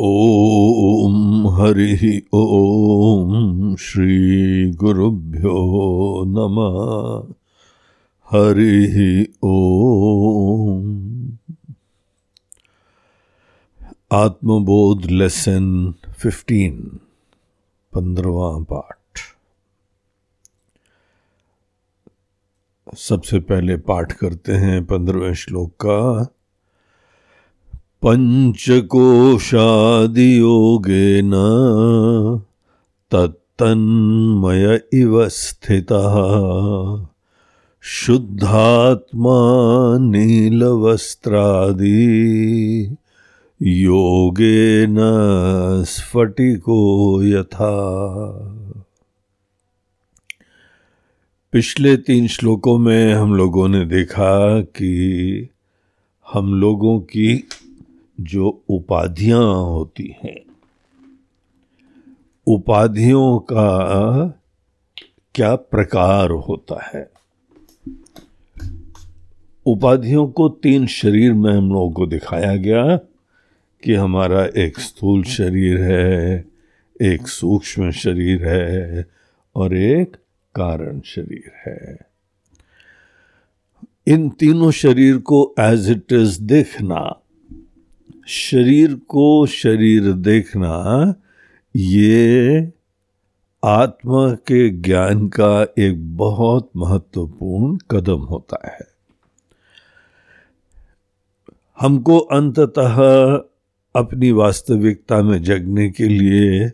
ॐ हरिः ॐ श्रीगुरुभ्यो नमः। हरिः ॐ आत्मबोध लेसन फिफ्टीन पंद्रवा पाठ। सबसे पहले पाठ करते हैं पंद्रहवें श्लोक का। पञ्चकोशादियोगेन तत्तन्मय इव स्थितः। शुद्धात्मा नीलवस्त्रादि योगेन स्फटिको यथा। पिछले तीन श्लोकों में हम लोगों ने देखा कि हम लोगों की जो उपाधियाँ होती हैं। उपाधियों का क्या प्रकार होता है? उपाधियों को तीन शरीर में हम लोगों को दिखाया गया कि हमारा एक स्थूल शरीर है, एक सूक्ष्म शरीर है और एक कारण शरीर है। इन तीनों शरीर को एज इट इज़ देखना शरीर को शरीर देखना ये आत्मा के ज्ञान का एक बहुत महत्वपूर्ण कदम होता है। हमको अंततः अपनी वास्तविकता में जगने के लिए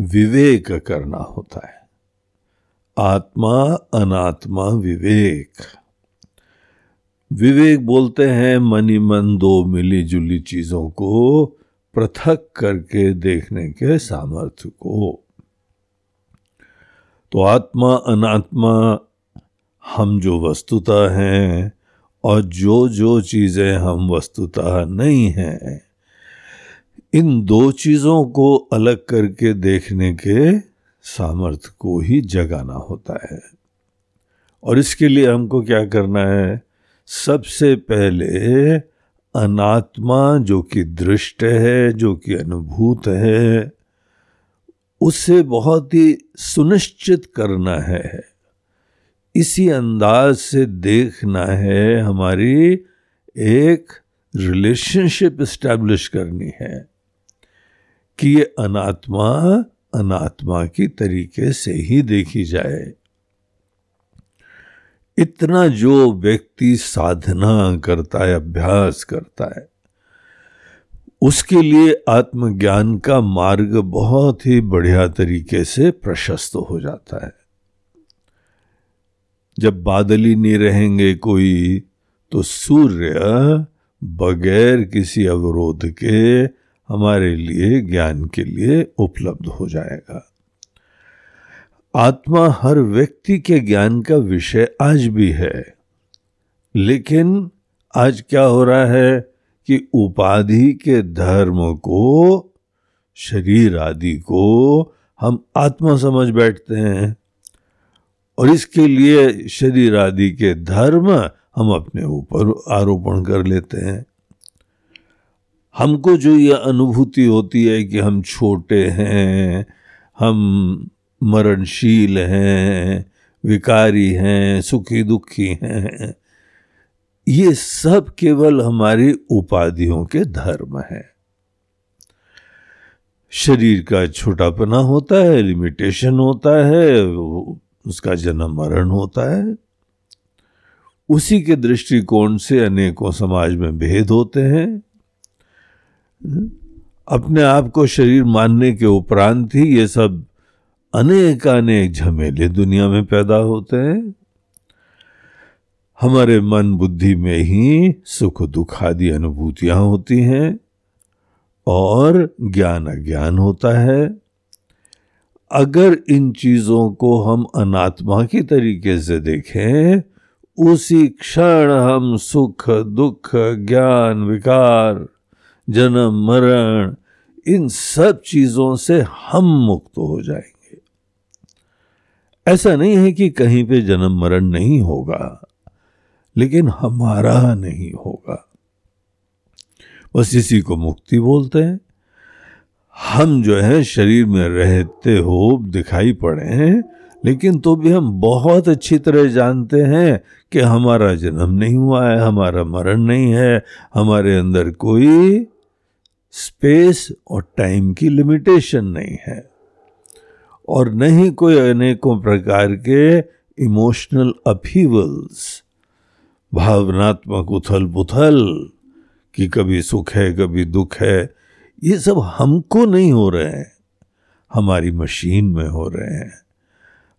विवेक करना होता है। आत्मा, अनात्मा, विवेक। विवेक बोलते हैं, मनी मन दो मिली जुली चीज़ों को पृथक करके देखने के सामर्थ्य को। तो आत्मा, अनात्मा, हम जो वस्तुता हैं और जो जो चीज़ें हम वस्तुता नहीं हैं, इन दो चीज़ों को अलग करके देखने के सामर्थ्य को ही जगाना होता है। और इसके लिए हमको क्या करना है? सबसे पहले अनात्मा जो कि दृष्ट है, जो कि अनुभूत है, उसे बहुत ही सुनिश्चित करना है। इसी अंदाज से देखना है, हमारी एक रिलेशनशिप इस्टेब्लिश करनी है कि ये अनात्मा अनात्मा की तरीके से ही देखी जाए। इतना जो व्यक्ति साधना करता है, अभ्यास करता है, उसके लिए आत्मज्ञान का मार्ग बहुत ही बढ़िया तरीके से प्रशस्त हो जाता है। जब बादल ही नहीं रहेंगे कोई तो सूर्य बगैर किसी अवरोध के हमारे लिए, ज्ञान के लिए उपलब्ध हो जाएगा। आत्मा हर व्यक्ति के ज्ञान का विषय आज भी है। लेकिन आज क्या हो रहा है कि उपाधि के धर्म को, शरीर आदि को हम आत्मा समझ बैठते हैं। और इसके लिए शरीर आदि के धर्म हम अपने ऊपर आरोपण कर लेते हैं। हमको जो यह अनुभूति होती है कि हम छोटे हैं, हम मरणशील हैं, विकारी हैं सुखी दुखी हैं। ये सब केवल हमारी उपाधियों के धर्म हैं। शरीर का छोटापना होता है लिमिटेशन होता है, उसका जन्म मरण होता है। उसी के दृष्टिकोण से अनेकों समाज में भेद होते हैं। अपने आप को शरीर मानने के उपरांत ही ये सब अनेक अनेक झमेले दुनिया में पैदा होते हैं। हमारे मन बुद्धि में ही सुख दुख आदि अनुभूतियाँ होती हैं और ज्ञान अज्ञान होता है। अगर इन चीज़ों को हम अनात्मा की तरीके से देखें, उसी क्षण हम सुख, दुख, ज्ञान, विकार, जन्म, मरण, इन सब चीज़ों से हम मुक्त हो जाएँगे। ऐसा नहीं है कि कहीं पे जन्म मरण नहीं होगा, लेकिन हमारा नहीं होगा। बस इसी को मुक्ति बोलते हैं। हम जो है, शरीर में रहते हो दिखाई पड़े हैं, लेकिन तो भी हम बहुत अच्छी तरह जानते हैं कि हमारा जन्म नहीं हुआ है, हमारा मरण नहीं है, हमारे अंदर कोई स्पेस और टाइम की लिमिटेशन नहीं है। और न ही कोई अनेकों प्रकार के इमोशनल अपीवल्स भावनात्मक उथल पुथल कि कभी सुख है, कभी दुख है, ये सब हमको नहीं हो रहे हैं। हमारी मशीन में हो रहे हैं।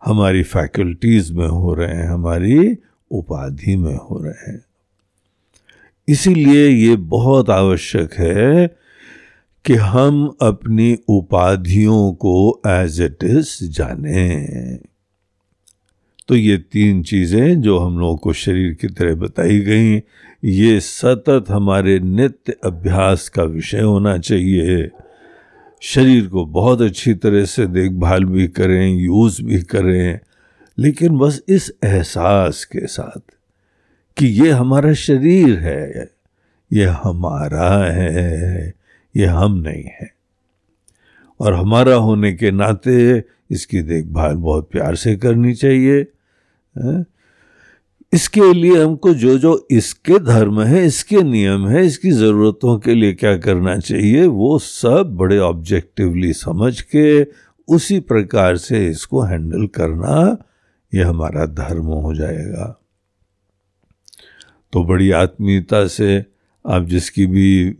हमारी फैकल्टीज में हो रहे हैं। हमारी उपाधि में हो रहे हैं। इसीलिए ये बहुत आवश्यक है कि हम अपनी उपाधियों को एज इट इज़ जाने। तो ये तीन चीज़ें जो हम लोगों को शरीर की तरह बताई गई, ये सतत हमारे नित्य अभ्यास का विषय होना चाहिए। शरीर को बहुत अच्छी तरह से देखभाल भी करें, यूज़ भी करें, लेकिन बस इस एहसास के साथ कि ये हमारा शरीर है, ये हमारा है। ये हम नहीं है। और हमारा होने के नाते इसकी देखभाल बहुत प्यार से करनी चाहिए इसके लिए हमको जो जो इसके धर्म है, इसके नियम है, इसकी ज़रूरतों के लिए क्या करना चाहिए, वो सब बड़े ऑब्जेक्टिवली समझ के उसी प्रकार से इसको हैंडल करना, ये हमारा धर्म हो जाएगा। तो बड़ी आत्मीयता से आप जिसकी भी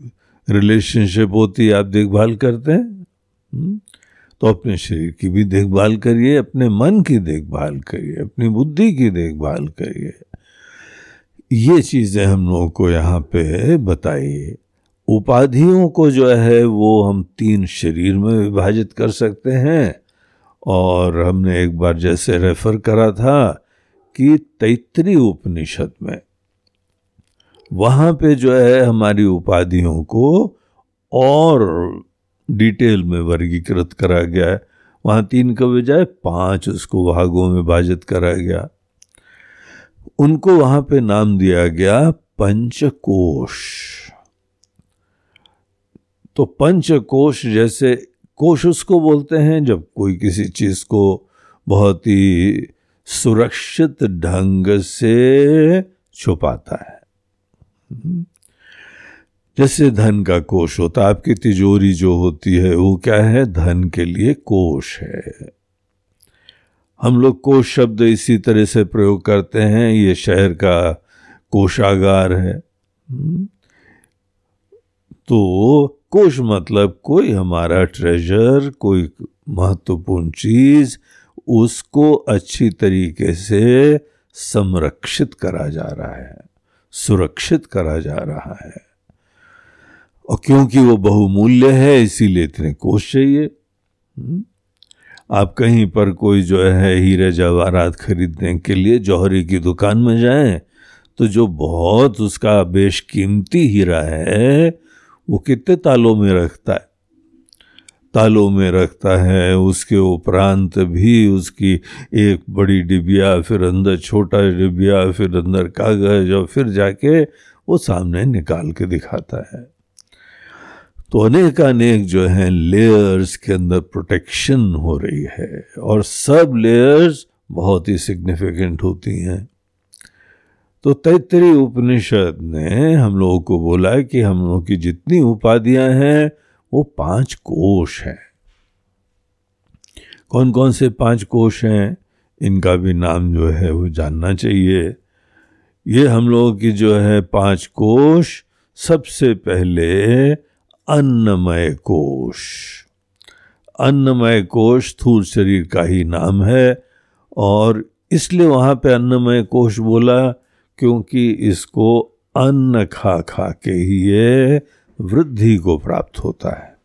रिलेशनशिप होती है, आप देखभाल करते हैं हम्म? तो अपने शरीर की भी देखभाल करिए, अपने मन की देखभाल करिए, अपनी बुद्धि की देखभाल करिए ये चीज़ें हम लोगों को यहाँ पे बताइए उपाधियों को जो है, वो हम तीन शरीर में विभाजित कर सकते हैं और हमने एक बार जैसे रेफर करा था कि तैतरी उपनिषद में वहाँ पे जो है हमारी उपाधियों को और डिटेल में वर्गीकृत करा गया है। वहाँ तीन के बजाय पाँच उसको भागों में विभाजित करा गया। उनको वहाँ पे नाम दिया गया पंचकोश। तो पंचकोश जैसे कोश उसको बोलते हैं, जब कोई किसी चीज़ को बहुत ही सुरक्षित ढंग से छुपाता है। जैसे धन का कोष होता आपकी तिजोरी जो होती है, वो क्या है? धन के लिए कोष है। हम लोग कोष शब्द इसी तरह से प्रयोग करते हैं, ये शहर का कोषागार है। तो कोष मतलब कोई हमारा ट्रेजर कोई महत्वपूर्ण चीज़, उसको अच्छी तरीके से संरक्षित करा जा रहा है। सुरक्षित करा जा रहा है। और क्योंकि वो बहुमूल्य है, इसीलिए इतने कोष चाहिए। हम्म? आप कहीं पर कोई जो है हीरे जवाहरात खरीदने के लिए जौहरी की दुकान में जाएँ तो जो बहुत उसका बेशकीमती हीरा है, वो कितने तालों में रखता है? तालों में रखता है, उसके उपरांत भी उसकी एक बड़ी डिबिया, फिर अंदर छोटा डिबिया, फिर अंदर कागज़ और फिर जाके वो सामने निकाल के दिखाता है। तो अनेक अनेक जो है लेयर्स के अंदर प्रोटेक्शन हो रही है और सब लेयर्स बहुत ही सिग्निफिकेंट होती हैं। तो तैतरी उपनिषद ने हम लोगों को बोला कि हम लोगों की जितनी उपाधियाँ हैं वो पाँच कोश हैं। कौन कौन से पाँच कोश हैं, इनका भी नाम जो है वो जानना चाहिए। ये हम लोगों की जो है पाँच कोश, सबसे पहले अन्नमय कोश। अन्नमय कोश स्थूल शरीर का ही नाम है, और इसलिए वहाँ पे अन्नमय कोश बोला, क्योंकि इसको अन्न खा खा के ही ये वृद्धि को प्राप्त होता है।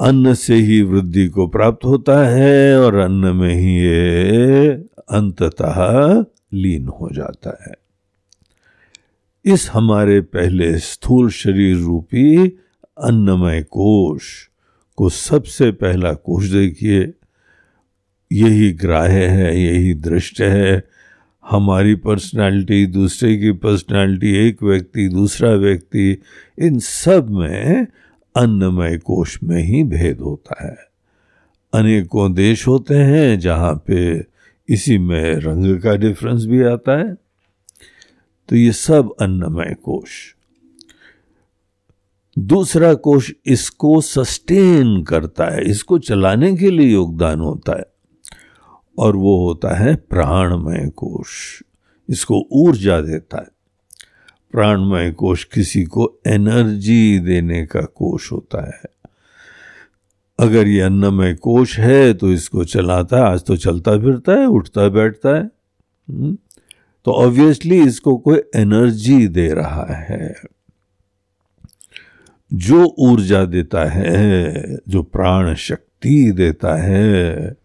अन्न से ही वृद्धि को प्राप्त होता है और अन्न में ही ये अंततः लीन हो जाता है। इस हमारे पहले स्थूल शरीर रूपी अन्नमय कोश को सबसे पहला कोश देखिए। यही ग्राह्य है, यही दृष्ट है हमारी पर्सनालिटी दूसरे की पर्सनालिटी एक व्यक्ति दूसरा व्यक्ति, इन सब में अन्नमय कोश में ही भेद होता है। अनेकों देश होते हैं जहाँ पे इसी में रंग का डिफरेंस भी आता है। तो ये सब अन्नमय कोश दूसरा कोश इसको सस्टेन करता है, इसको चलाने के लिए योगदान होता है। और वो होता है प्राणमय कोश इसको ऊर्जा देता है। प्राणमय कोश किसी को एनर्जी देने का कोश होता है। अगर ये अन्नमय कोश है तो इसको चलाता है आज तो चलता फिरता है उठता बैठता है। हम्म, तो ऑब्वियसली इसको कोई एनर्जी दे रहा है। जो ऊर्जा देता है जो प्राण शक्ति देता है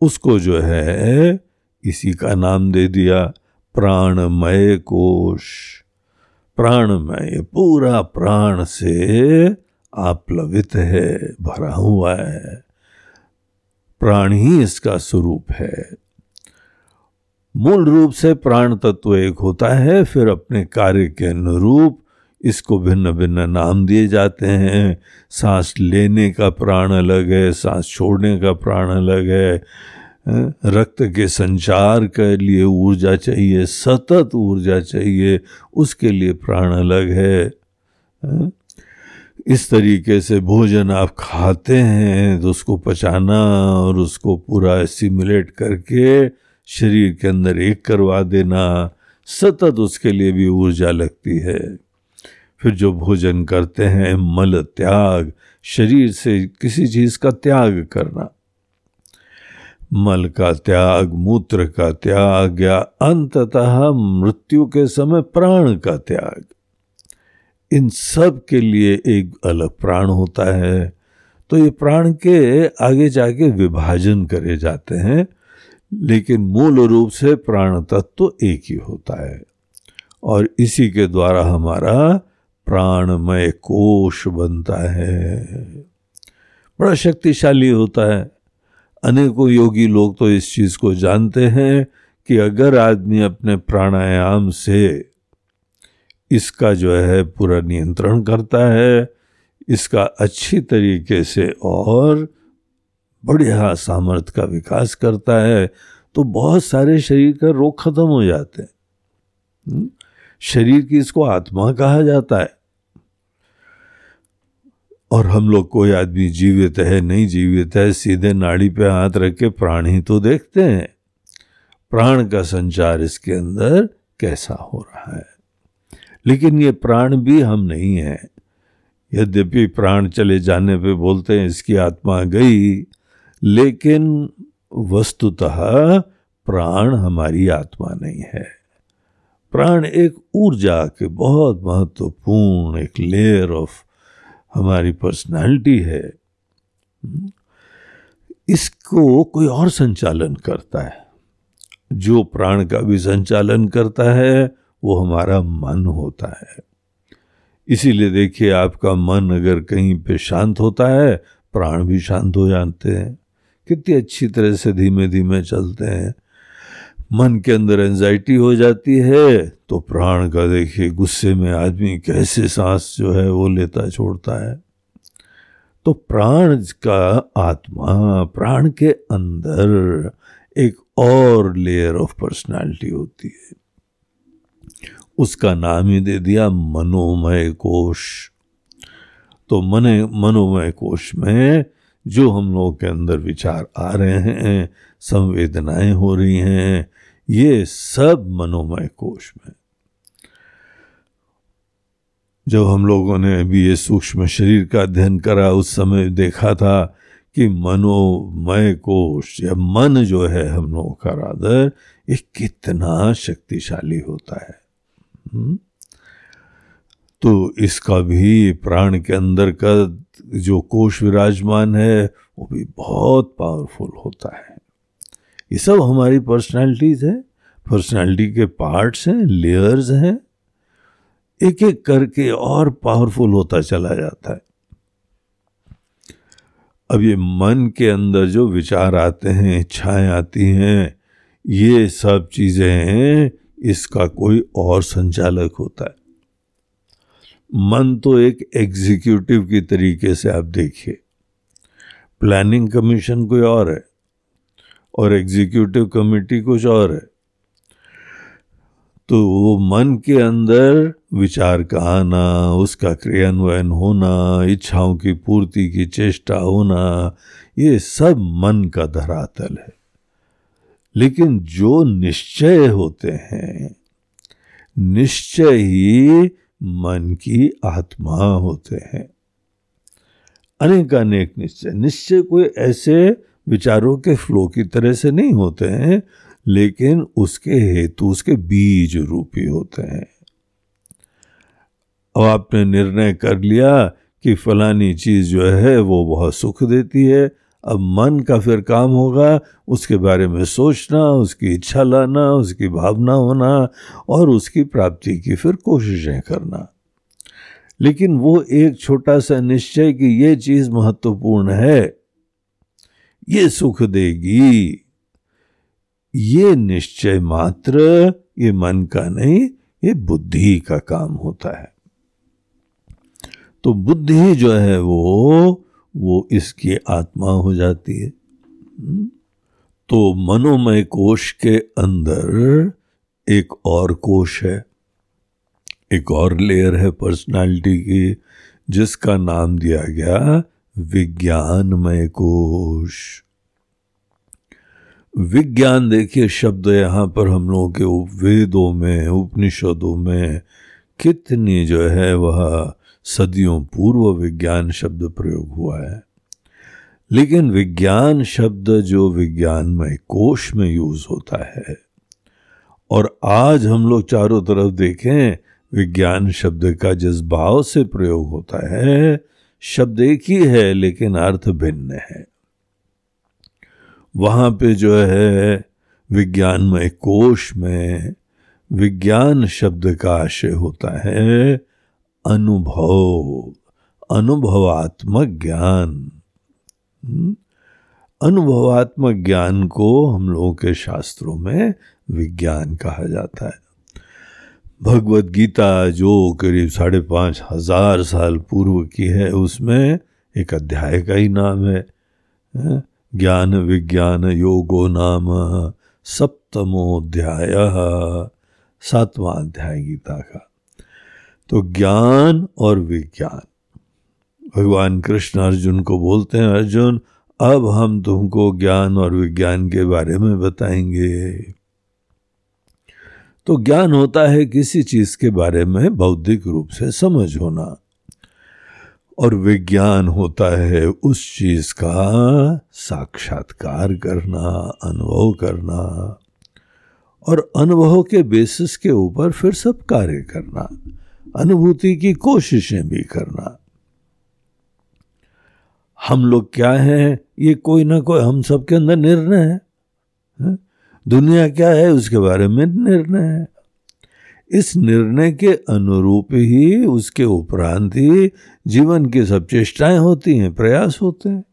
उसको जो है, इसी का नाम दे दिया, प्राणमय कोश। प्राणमय, पूरा प्राण से आप्लवित है, भरा हुआ है। प्राण ही इसका स्वरूप है। मूल रूप से प्राण तत्व एक होता है, फिर अपने कार्य के अनुरूप इसको भिन्न भिन्न नाम दिए जाते हैं। सांस लेने का प्राण अलग है, सांस छोड़ने का प्राण अलग है। रक्त के संचार के लिए ऊर्जा चाहिए, सतत ऊर्जा चाहिए, उसके लिए प्राण अलग है? इस तरीके से भोजन आप खाते हैं तो उसको पचाना और उसको पूरा सिमुलेट करके शरीर के अंदर एक करवा देना, सतत उसके लिए भी ऊर्जा लगती है। फिर जो भोजन करते हैं, मल, त्याग, शरीर से किसी चीज़ का त्याग करना। मल का त्याग, मूत्र का त्याग या अंततः मृत्यु के समय प्राण का त्याग। इन सब के लिए एक अलग प्राण होता है। तो ये प्राण के आगे जाके विभाजन करे जाते हैं, लेकिन मूल रूप से प्राण तत्व तो एक ही होता है। और इसी के द्वारा हमारा प्राणमय कोश बनता है। बड़ा शक्तिशाली होता है। अनेकों योगी लोग तो इस चीज़ को जानते हैं कि अगर आदमी अपने प्राणायाम से इसका जो है पूरा नियंत्रण करता है, इसका अच्छी तरीके से और बढ़िया सामर्थ्य का विकास करता है तो बहुत सारे शरीर का रोग खत्म हो जाते हैं। हम्म? शरीर की इसको आत्मा कहा जाता है। और हम लोग कोई आदमी जीवित है, नहीं जीवित है, सीधे नाड़ी पे हाथ रख के प्राण ही तो देखते हैं। प्राण का संचार इसके अंदर कैसा हो रहा है? लेकिन ये प्राण भी हम नहीं है। यद्यपि प्राण चले जाने पे बोलते हैं, इसकी आत्मा गई, लेकिन वस्तुतः प्राण हमारी आत्मा नहीं है। प्राण एक ऊर्जा के बहुत महत्वपूर्ण, एक लेयर ऑफ़ हमारी पर्सनालिटी है। इसको कोई और संचालन करता है। जो प्राण का भी संचालन करता है, वो हमारा मन होता है। इसीलिए देखिए, आपका मन अगर कहीं पे शांत होता है, प्राण भी शांत हो जाते हैं। कितनी अच्छी तरह से धीमे धीमे चलते हैं। मन के अंदर एंजाइटी हो जाती है तो प्राण का देखिए, गुस्से में आदमी कैसे सांस जो है वो लेता, छोड़ता है। तो प्राण का आत्मा, प्राण के अंदर एक और लेयर ऑफ़ पर्सनालिटी होती है। उसका नाम ही दे दिया मनोमय कोश। तो मन, मनोमय कोश में जो हम लोगों के अंदर विचार आ रहे हैं, संवेदनाएँ हो रही हैं, ये सब मनोमय कोश में जब हम लोगों ने अभी ये सूक्ष्म शरीर का अध्ययन करा, उस समय देखा था कि मनोमय कोश या मन जो है हम लोगों का राधर ये कितना शक्तिशाली होता है हुँ? तो इसका भी प्राण के अंदर का जो कोश विराजमान है, वो भी बहुत पावरफुल होता है। ये सब हमारी पर्सनालिटीज है पर्सनालिटी के पार्ट्स हैं लेयर्स हैं। एक एक करके और पावरफुल होता चला जाता है। अब ये मन के अंदर जो विचार आते हैं, इच्छाएँ आती हैं, ये सब चीज़ें हैं, इसका कोई और संचालक होता है। मन तो एक एग्जीक्यूटिव की तरीके से आप देखिए। प्लानिंग कमीशन कोई और है और एग्जीक्यूटिव कमेटी कुछ और है। तो वो मन के अंदर विचार का आना, उसका क्रियान्वयन होना, इच्छाओं की पूर्ति की चेष्टा होना, ये सब मन का धरातल है। लेकिन जो निश्चय होते हैं, निश्चय ही मन की आत्मा होते हैं। अनेक अनेक निश्चय। निश्चय कोई ऐसे विचारों के फ्लो की तरह से नहीं होते हैं, लेकिन उसके हेतु, उसके बीज रूपी होते हैं। अब आपने निर्णय कर लिया कि फलानी चीज़ जो है, वो बहुत सुख देती है अब मन का फिर काम होगा, उसके बारे में सोचना, उसकी इच्छा लाना, उसकी भावना होना और उसकी प्राप्ति की फिर कोशिशें करना। लेकिन वो एक छोटा सा निश्चय कि ये चीज़ महत्वपूर्ण है, ये सुख देगी। ये निश्चय मात्र, ये मन का नहीं, ये बुद्धि का काम होता है। तो बुद्धि जो है वो वो इसकी आत्मा हो जाती है हम्म? तो मनोमय कोश के अंदर एक और कोश है, एक और लेयर है पर्सनालिटी की, जिसका नाम दिया गया विज्ञानमय कोश विज्ञान देखिए, शब्द यहाँ पर हम लोगों के वेदों में, उपनिषदों में कितनी जो है वह सदियों पूर्व विज्ञान शब्द प्रयोग हुआ है। लेकिन विज्ञान शब्द जो विज्ञानमय कोश में यूज़ होता है, और आज हम लोग चारों तरफ़ देखें, विज्ञान शब्द का जिस भाव से प्रयोग होता है, शब्द एक ही है, लेकिन अर्थ भिन्न है। वहाँ पे जो है, विज्ञानमय कोश में विज्ञान शब्द का आशय होता है अनुभव अनुभवात्मक ज्ञान हम्म? अनुभवात्मक ज्ञान को हम लोगों के शास्त्रों में विज्ञान कहा जाता है। भगवत गीता जो करीब साढ़े पाँच हज़ार साल पूर्व की है, उसमें एक अध्याय का ही नाम है। ज्ञान विज्ञान योगो नाम सप्तमोध्याय सातवां अध्याय गीता का। तो ज्ञान और विज्ञान। भगवान कृष्ण अर्जुन को बोलते हैं, अर्जुन, अब हम तुमको ज्ञान और विज्ञान के बारे में बताएँगे। तो ज्ञान होता है किसी चीज़ के बारे में बौद्धिक रूप से समझ होना। और विज्ञान होता है उस चीज़ का साक्षात्कार करना, अनुभव करना। और अनुभव के बेसिस के ऊपर फिर सब कार्य करना। अनुभूति की कोशिशें भी करना। हम लोग क्या हैं? ये कोई ना कोई हम सबके अंदर निर्णय है, है? दुनिया क्या है उसके बारे में निर्णय है। इस निर्णय के अनुरूप ही उसके उपरांत ही जीवन की सब चेष्टाएँ होती हैं प्रयास होते हैं।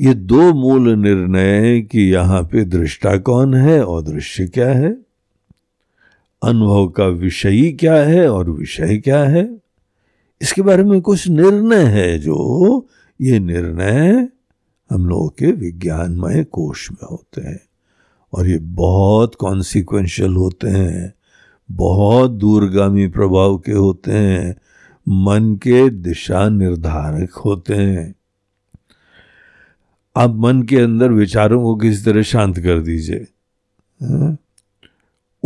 ये दो मूल निर्णय कि यहाँ पे दृष्टा कौन है और दृश्य क्या है? अनुभव का विषयी क्या है और विषय क्या है? इसके बारे में कुछ निर्णय है जो ये निर्णय हम लोगों के विज्ञानमय कोश में होते हैं। और ये बहुत कॉन्सिक्वेंशियल होते हैं, बहुत दूरगामी प्रभाव के होते हैं, मन के दिशा निर्धारक होते हैं। आप मन के अंदर विचारों को किसी तरह शांत कर दीजिए। हाँ?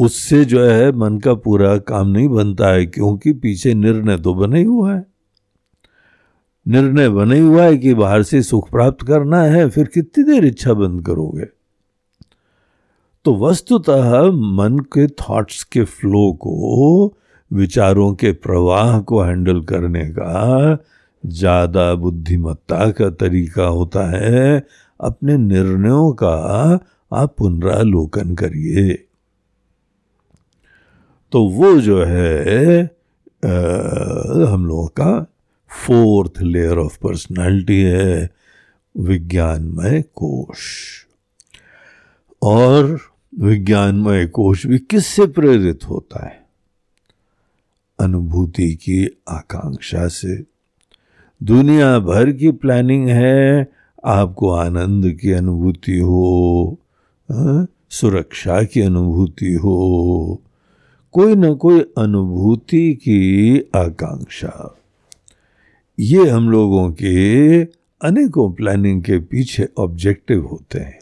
उससे जो है मन का पूरा काम नहीं बनता है, क्योंकि पीछे निर्णय तो बने हुआ है। निर्णय बने हुआ है कि बाहर से सुख प्राप्त करना है, फिर कितनी देर इच्छा बंद करोगे? तो वस्तुतः मन के थॉट्स के फ्लो को, विचारों के प्रवाह को हैंडल करने का ज़्यादा बुद्धिमत्ता का तरीका होता है। अपने निर्णयों का आप पुनरालोकन करिए। तो वो जो है आ, हम लोगों का फोर्थ लेयर ऑफ़ पर्सनालिटी है विज्ञानमय कोश। और विज्ञानमय कोश भी किससे प्रेरित होता है? अनुभूति की आकांक्षा से। दुनिया भर की प्लानिंग है आपको आनंद की अनुभूति हो सुरक्षा की अनुभूति हो कोई ना कोई अनुभूति की आकांक्षा। ये हम लोगों के अनेकों प्लानिंग के पीछे ऑब्जेक्टिव होते हैं।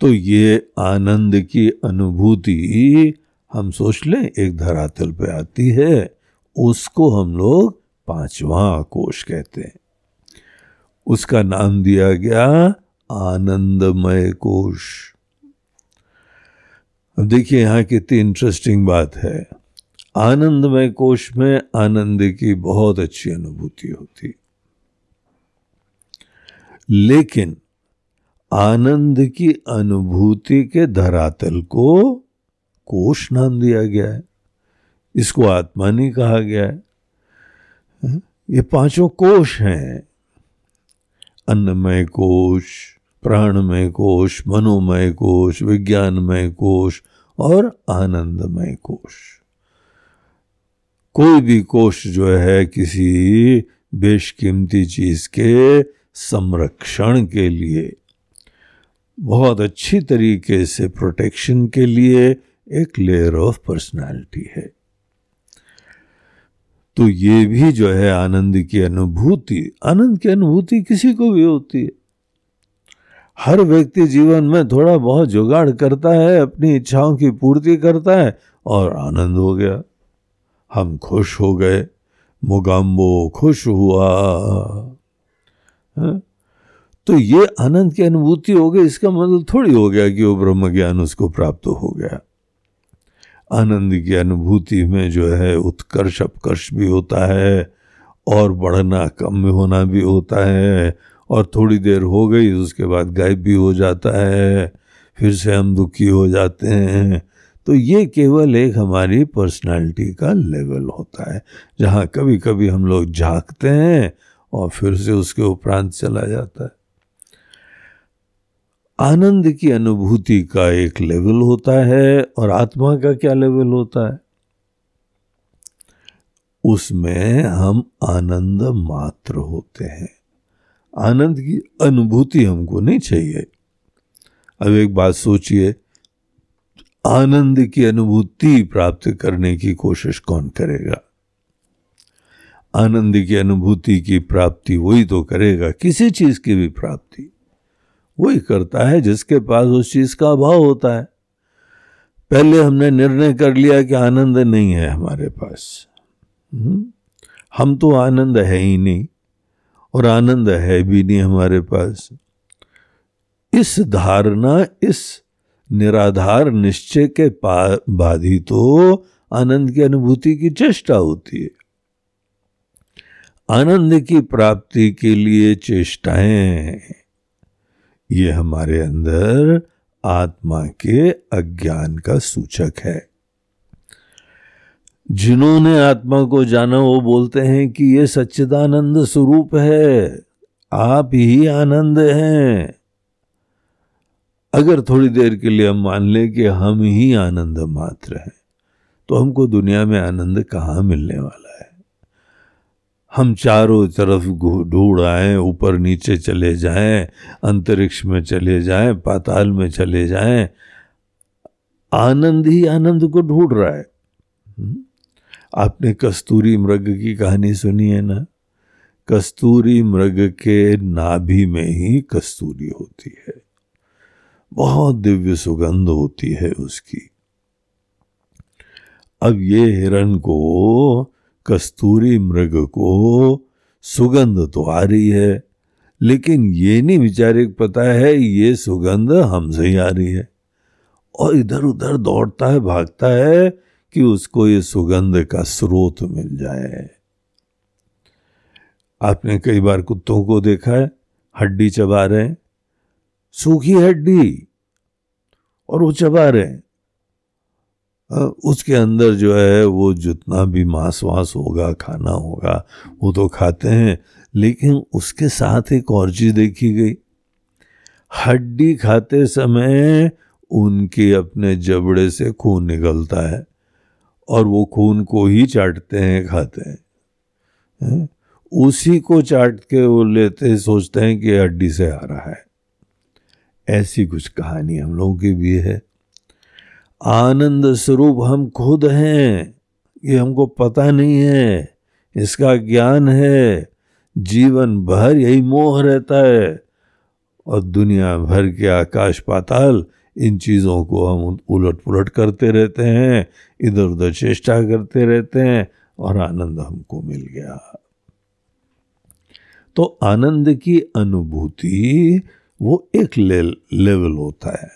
तो ये आनंद की अनुभूति हम सोच लें, एक धरातल पे आती है, उसको हम लोग पांचवा कोश कहते हैं। उसका नाम दिया गया आनंदमय कोश। अब देखिए यहाँ कितनी इंटरेस्टिंग बात है। आनंदमय कोश में आनंद की बहुत अच्छी अनुभूति होती। लेकिन आनंद की अनुभूति के धरातल को कोश नाम दिया गया है। इसको आत्मा नहीं कहा गया है, ये पाँचों कोश हैं। अन्नमय कोश, प्राणमय कोश, मनोमय कोश, विज्ञानमय कोश और आनंदमय कोश। कोई भी कोश जो है किसी बेशकीमती चीज़ के संरक्षण के लिए, बहुत अच्छी तरीके से प्रोटेक्शन के लिए एक लेयर ऑफ़ पर्सनालिटी है। तो ये भी जो है आनंद की अनुभूति, आनंद की अनुभूति किसी को भी होती है। हर व्यक्ति जीवन में थोड़ा बहुत जुगाड़ करता है, अपनी इच्छाओं की पूर्ति करता है और आनंद हो गया। हम खुश हो गए। मुगाम्बो खुश हुआ। है? तो ये आनंद की अनुभूति हो गई, इसका मतलब थोड़ी हो गया कि वो ब्रह्म ज्ञान उसको प्राप्त हो गया। आनंद की अनुभूति में जो है उत्कर्ष अपकर्ष भी होता है और बढ़ना कम होना भी होता है और थोड़ी देर हो गई, उसके बाद गायब भी हो जाता है, फिर से हम दुखी हो जाते हैं। तो ये केवल एक हमारी पर्सनालिटी का लेवल होता है, जहाँ कभी कभी हम लोग झांकते हैं और फिर से उसके उपरांत चला जाता है। आनंद की अनुभूति का एक लेवल होता है और आत्मा का क्या लेवल होता है? उसमें हम आनंद मात्र होते हैं। आनंद की अनुभूति हमको नहीं चाहिए। अब एक बात सोचिए, आनंद की अनुभूति प्राप्त करने की कोशिश कौन करेगा? आनंद की अनुभूति की प्राप्ति वही तो करेगा, किसी चीज़ की भी प्राप्ति। वही करता है जिसके पास उस चीज़ का अभाव होता है। पहले हमने निर्णय कर लिया कि आनंद नहीं है हमारे पास। हम्म? हम तो आनंद है ही नहीं। और आनंद है भी नहीं हमारे पास। इस धारणा, इस निराधार निश्चय के बाद ही तो आनंद की अनुभूति की चेष्टा होती है। आनंद की प्राप्ति के लिए चेष्टाएँ ये हमारे अंदर आत्मा के अज्ञान का सूचक है। जिन्होंने आत्मा को जाना, वो बोलते हैं कि ये सच्चिदानंद स्वरूप है। आप ही आनंद हैं। अगर थोड़ी देर के लिए हम मान लें कि हम ही आनंद मात्र हैं तो हमको दुनिया में आनंद कहाँ मिलने वाला है? हम चारों तरफ़ ढूंढ आए, ऊपर नीचे चले जाएँ, अंतरिक्ष में चले जाएँ, पाताल में चले जाएँ। आनंद ही आनंद को ढूंढ रहा है। हम्म? आपने कस्तूरी मृग की कहानी सुनी है ना? कस्तूरी मृग के नाभि में ही कस्तूरी होती है। बहुत दिव्य सुगंध होती है उसकी। अब ये हिरण को, कस्तूरी मृग को सुगंध तो आ रही है, लेकिन ये नहीं विचारे पता है ये सुगंध हमसे ही आ रही है। और इधर उधर दौड़ता है, भागता है कि उसको ये सुगंध का स्रोत मिल जाए। आपने कई बार कुत्तों को देखा है, हड्डी चबा रहे हैं, सूखी हड्डी, और वो चबा रहे हैं। उसके अंदर जो है, वो जितना भी मांस वास होगा, खाना होगा, वो तो खाते हैं, लेकिन उसके साथ एक और चीज़ देखी गई। हड्डी खाते समय उनके अपने जबड़े से खून निकलता है। और वो खून को ही चाटते हैं, खाते हैं। है? उसी को चाट के वो लेते सोचते हैं कि हड्डी से आ रहा है। ऐसी कुछ कहानी हम लोगों की भी है। आनंद स्वरूप हम खुद हैं, ये हमको पता नहीं है, इसका ज्ञान है। जीवन भर यही मोह रहता है और दुनिया भर के आकाश पाताल इन चीज़ों को हम उलट पुलट करते रहते हैं इधर उधर चेष्टा करते रहते हैं और आनंद हमको मिल गया। तो आनंद की अनुभूति वो एक ले, लेवल होता है।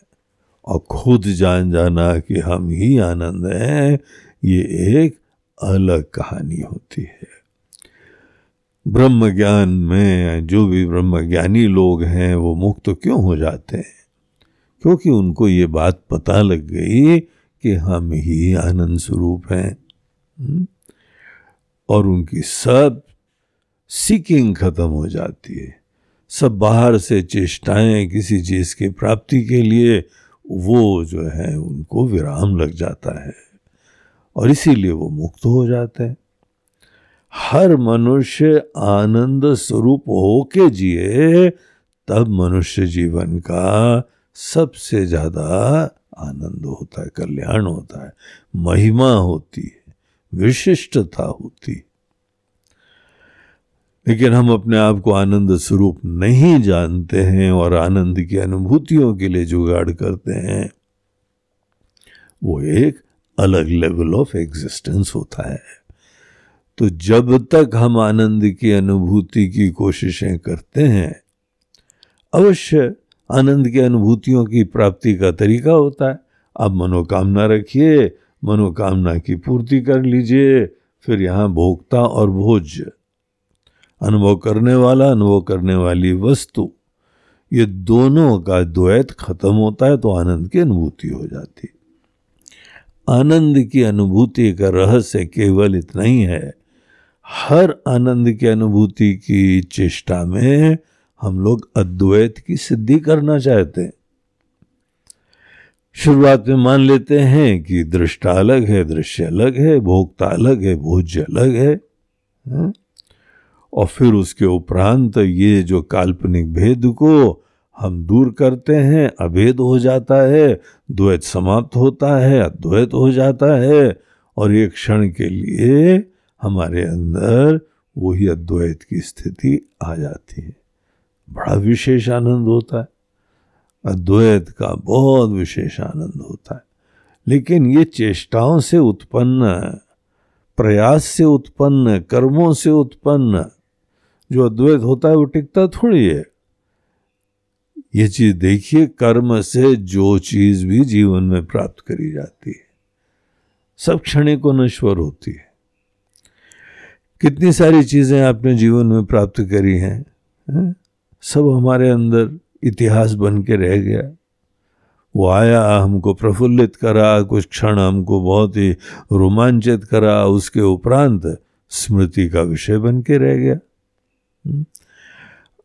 और खुद जान जाना कि हम ही आनंद हैं ये एक अलग कहानी होती है। ब्रह्म ज्ञान में जो भी ब्रह्म ज्ञानी लोग हैं वो मुक्त क्यों हो जाते हैं? क्योंकि उनको ये बात पता लग गई कि हम ही आनंद स्वरूप हैं। हम्म? और उनकी सब सीकिंग खत्म हो जाती है। सब बाहर से चेष्टाएँ किसी चीज़ की प्राप्ति के लिए वो जो है उनको विराम लग जाता है। और इसीलिए वो मुक्त हो जाते हैं। हर मनुष्य आनंद स्वरूप होके जिए, तब मनुष्य जीवन का सबसे ज़्यादा आनंद होता है, कल्याण होता है, महिमा होती है, विशिष्टता होती लेकिन हम अपने आप को आनंद स्वरूप नहीं जानते हैं और आनंद की अनुभूतियों के लिए जुगाड़ करते हैं, वो एक अलग लेवल ऑफ़ एग्जिस्टेंस होता है। तो जब तक हम आनंद की अनुभूति की कोशिशें करते हैं, अवश्य आनंद की अनुभूतियों की प्राप्ति का तरीका होता है। आप मनोकामना रखिए, मनोकामना की पूर्ति कर लीजिए, फिर यहाँ भोक्ता और भोज्य अनुभव करने वाला, अनुभव करने वाली वस्तु। ये दोनों का द्वैत खत्म होता है तो आनंद की अनुभूति हो जाती। आनंद की अनुभूति का रहस्य केवल इतना ही है। हर आनंद की अनुभूति की चेष्टा में हम लोग अद्वैत की सिद्धि करना चाहते हैं शुरुआत में मान लेते हैं कि दृष्टा अलग है दृश्य अलग है भोक्ता अलग है भोज्य अलग है, है? और फिर उसके उपरांत ये जो काल्पनिक भेद को हम दूर करते हैं अभेद हो जाता है द्वैत समाप्त होता है अद्वैत हो जाता है और एक क्षण के लिए हमारे अंदर वही अद्वैत की स्थिति आ जाती है बड़ा विशेष आनंद होता है। अद्वैत का बहुत विशेष आनंद होता है। लेकिन ये चेष्टाओं से उत्पन्न, प्रयास से उत्पन्न, कर्मों से उत्पन्न, जो अद्वैत होता है वो टिकता थोड़ी है। ये चीज़ देखिए, कर्म से जो चीज़ भी जीवन में प्राप्त करी जाती है, सब क्षणिक को नश्वर होती है। कितनी सारी चीज़ें आपने जीवन में प्राप्त करी हैं, है? सब हमारे अंदर इतिहास बन के रह गया। वो आया, हमको प्रफुल्लित करा, कुछ क्षण हमको बहुत ही रोमांचित करा, उसके उपरांत स्मृति का विषय बन के रह गया। हम्म?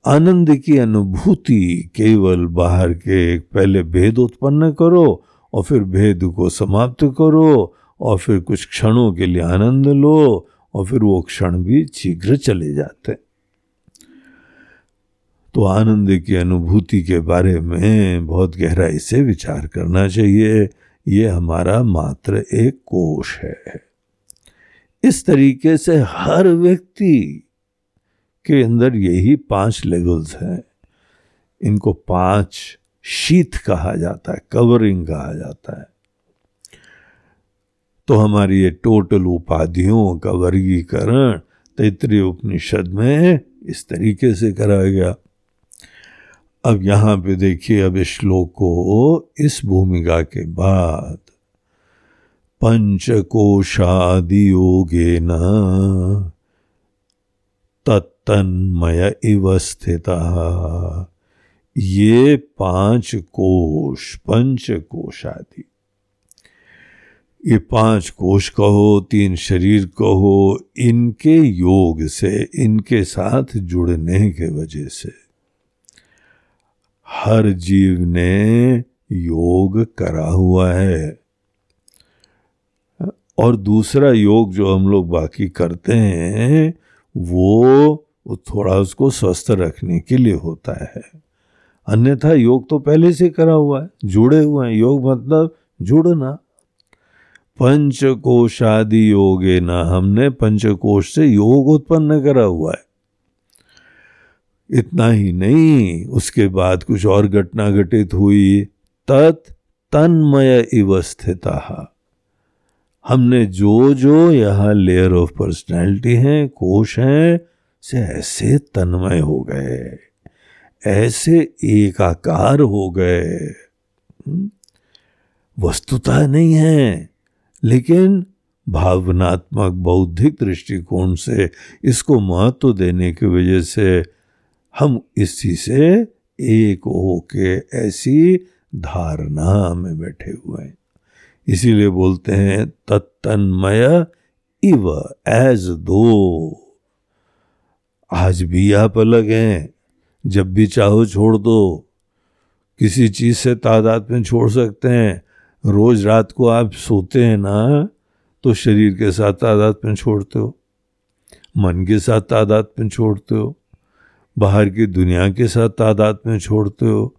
आनंद की अनुभूति केवल बाहर के पहले भेद उत्पन्न करो और फिर भेद को समाप्त करो और फिर कुछ क्षणों के लिए आनंद लो और फिर वो क्षण भी शीघ्र चले जाते तो आनंद की अनुभूति के बारे में बहुत गहराई से विचार करना चाहिए। ये हमारा मात्र एक कोश है। इस तरीके से हर व्यक्ति के अंदर यही पाँच लेवल्स हैं। इनको पाँच शीत कहा जाता है, कवरिंग कहा जाता है। तो हमारी ये टोटल उपाधियों का वर्गीकरण तैतृय उपनिषद में इस तरीके से करा गया। अब यहाँ पे देखिए, अब श्लोक को इस भूमिका के बाद पंचकोशादि योगे न तत्तन्मय इव स्थित। ये पाँच कोश पंच कोश आदि ये पाँच कोश कहो, तीन शरीर कहो, इनके योग से, इनके साथ जुड़ने के वजह से हर जीव ने योग करा हुआ है। और दूसरा योग जो हम लोग बाकी करते हैं, वो थोड़ा उसको स्वस्थ रखने के लिए होता है। अन्यथा योग तो पहले से करा हुआ है, जुड़े हुए हैं। योग मतलब जुड़ना। पंचकोशादि योगे ना हमने, पंचकोश से योग उत्पन्न करा हुआ है। इतना ही नहीं, उसके बाद कुछ और घटना घटित हुई। तत् तन्मय इव हमने जो जो यहाँ लेयर ऑफ़ पर्सनैलिटी हैं, कोश हैं, से ऐसे तन्मय हो गए। ऐसे एकाकार हो गए। हम्म? वस्तुता नहीं है, लेकिन भावनात्मक बौद्धिक दृष्टिकोण से इसको महत्व देने की वजह से हम इसी से एक हो के ऐसी धारणा में बैठे हुए हैं। इसीलिए बोलते हैं, तत्तन्मय इव एज दो। आज भी आप अलग हैं। जब भी चाहो छोड़ दो। किसी चीज़ से तादाद में छोड़ सकते हैं। रोज रात को आप सोते हैं ना तो शरीर के साथ तादाद में छोड़ते हो। मन के साथ तादाद में छोड़ते हो। बाहर की दुनिया के साथ तादाद में छोड़ते हो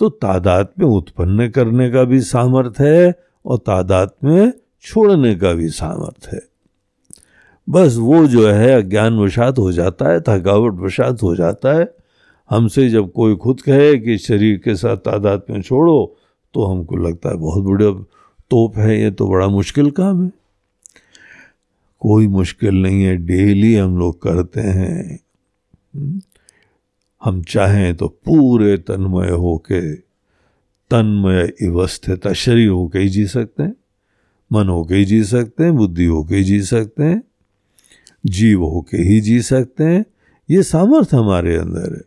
तो तादाद में उत्पन्न करने का भी सामर्थ्य है और तादाद में छोड़ने का भी सामर्थ्य है। बस वो जो है अज्ञान वशात हो जाता है थकावट वशात हो जाता है। हमसे जब कोई खुद कहे कि शरीर के साथ तादाद में छोड़ो तो हमको लगता है बहुत बड़े तोप है, ये तो बड़ा मुश्किल काम है। कोई मुश्किल नहीं है, डेली हम लोग करते हैं? हम चाहें तो पूरे तन्मय होके, तन्मय अवस्थित शरीर होके ही जी सकते हैं, मन होके ही जी सकते हैं, बुद्धि होके ही जी सकते हैं, जीव होके ही जी सकते हैं, ये सामर्थ्य हमारे अंदर है।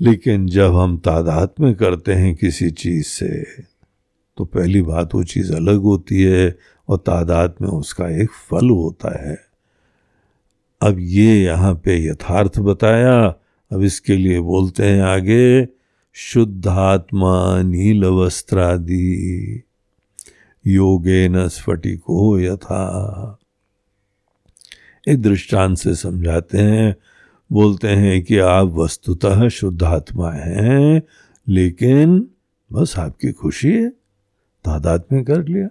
लेकिन जब हम तादाद में करते हैं किसी चीज़ से तो पहली बात वो चीज़ अलग होती है और तादाद में उसका एक फल होता है। अब ये यहाँ पे यथार्थ बताया। अब इसके लिए बोलते हैं आगे, शुद्धात्मा नील वस्त्रादि योगे न स्फटिको यथा। एक दृष्टांत से समझाते हैं। बोलते हैं कि आप वस्तुतः शुद्ध आत्मा हैं, लेकिन बस आपकी खुशी है। तादाद में कर लिया।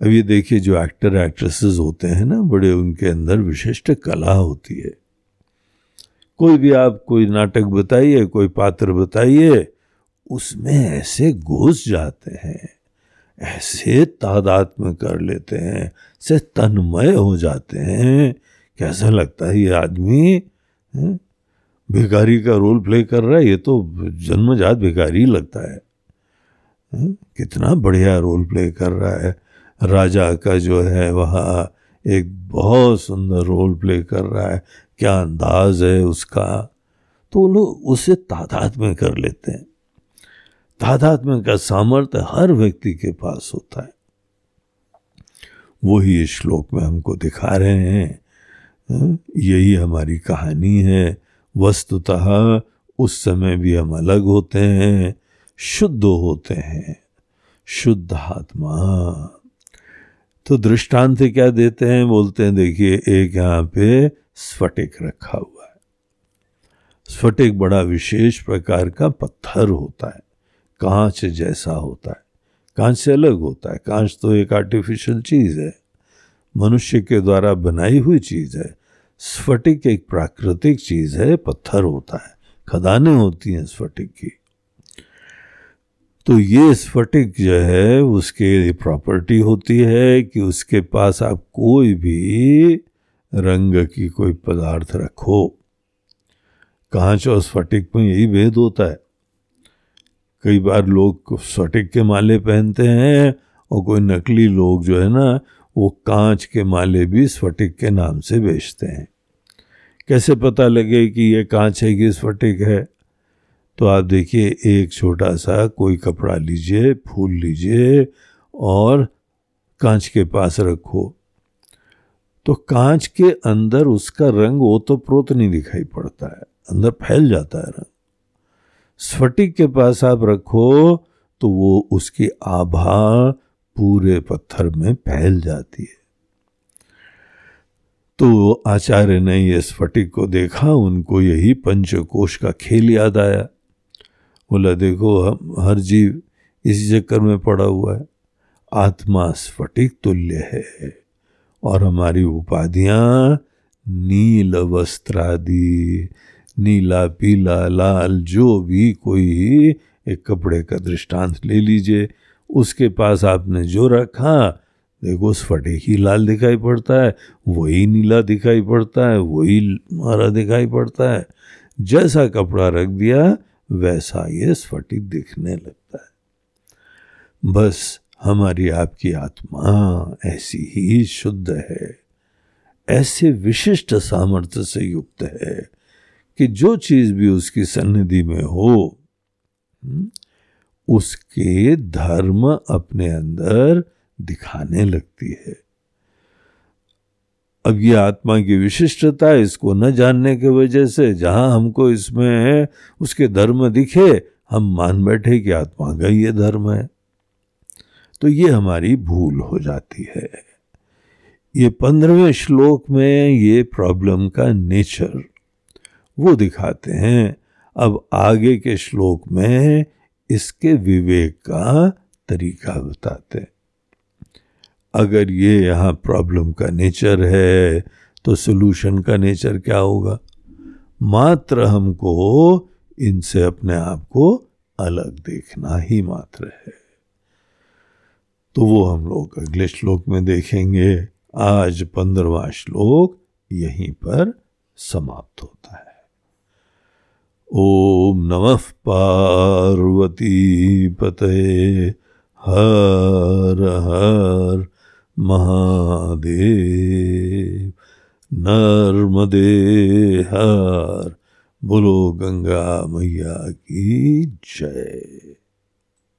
अब ये देखिए, जो एक्टर, एक्ट्रेसेस होते हैं ना, बड़े उनके अंदर विशिष्ट कला होती है। कोई भी आप, कोई नाटक बताइए, कोई पात्र बताइए, उसमें ऐसे घुस जाते हैं, ऐसे तादाद में कर लेते हैं से तन्मय हो जाते हैं, कैसा लगता है ये आदमी भिखारी का रोल प्ले कर रहा है, ये तो जन्मजात भिखारी लगता है? कितना बढ़िया रोल प्ले कर रहा है। राजा का जो है वह एक बहुत सुंदर रोल प्ले कर रहा है। क्या अंदाज है उसका? तो लोग उसे तादाद में कर लेते हैं। तादाद में का सामर्थ्य हर व्यक्ति के पास होता है। वही इस श्लोक में हमको दिखा रहे हैं। हाँ, यही हमारी कहानी है। वस्तुतः उस समय भी हम अलग होते हैं शुद्ध होते हैं। शुद्ध आत्मा। तो दृष्टांत क्या देते हैं? बोलते हैं, देखिए, एक यहाँ पे स्फटिक रखा हुआ है। स्फटिक बड़ा विशेष प्रकार का पत्थर होता है। कांच जैसा होता है। कांच से अलग होता है। कांच तो एक आर्टिफिशियल चीज़ है। मनुष्य के द्वारा बनाई हुई चीज़ है। स्फटिक एक प्राकृतिक चीज़ है, पत्थर होता है। खदानें होती हैं स्फटिक की। तो ये स्फटिक जो है, उसके प्रॉपर्टी होती है कि उसके पास आप कोई भी रंग की कोई पदार्थ रखो। कांच और स्फटिक में यही भेद होता है। कई बार लोग स्फटिक के माले पहनते हैं और कोई नकली लोग जो है ना, वो कांच के माले भी स्फटिक के नाम से बेचते हैं। कैसे पता लगे कि ये कांच है कि स्फटिक है? तो आप देखिए, एक छोटा सा कोई कपड़ा लीजिए, फूल लीजिए और कांच के पास रखो। तो कांच के अंदर उसका रंग वो तो प्रोत नहीं दिखाई पड़ता है, अंदर फैल जाता है रंग। स्फटिक के पास आप रखो तो वो उसकी आभा पूरे पत्थर में फैल जाती है। तो आचार्य ने ये स्फटिक को देखा, उनको यही पंचकोश का खेल याद आया। बोला, देखो, हम, हर जीव इसी चक्कर में पड़ा हुआ है। आत्मा स्फटिक तुल्य है और हमारी उपाधियाँ नील वस्त्रादि, नीला, पीला, लाल, जो भी कोई एक कपड़े का दृष्टांत ले लीजिए, उसके पास आपने जो रखा, देखो, स्फटिक ही लाल दिखाई पड़ता है, वही नीला दिखाई पड़ता है, वही हरा दिखाई पड़ता है। जैसा कपड़ा रख दिया वैसा ये स्फटिक दिखने लगता है। बस हमारी आपकी आत्मा ऐसी ही शुद्ध है ऐसे विशिष्ट सामर्थ्य से युक्त है कि जो चीज़ भी उसकी सन्निधि में हो हम्म, उसके धर्म अपने अंदर दिखाने लगती है। अब ये आत्मा की विशिष्टता इसको न जानने की वजह से जहाँ हमको इसमें उसके धर्म दिखे, हम मान बैठे कि आत्मा का ये धर्म है। तो ये हमारी भूल हो जाती है। ये पंद्रहवें श्लोक में ये प्रॉब्लम का नेचर वो दिखाते हैं। अब आगे के श्लोक में इसके विवेक का तरीका बताते हैं। अगर ये यहाँ प्रॉब्लम का नेचर है तो सोल्यूशन का नेचर क्या होगा? मात्र हमको इनसे अपने आप को अलग देखना ही मात्र है। तो वो हम लोग अगले श्लोक में देखेंगे। आज पंद्रवा श्लोक यहीं पर समाप्त होता है। ओम नमः पार्वती पते हर हर महादेव नर्मदे हर बोलो गंगा मैया की जय।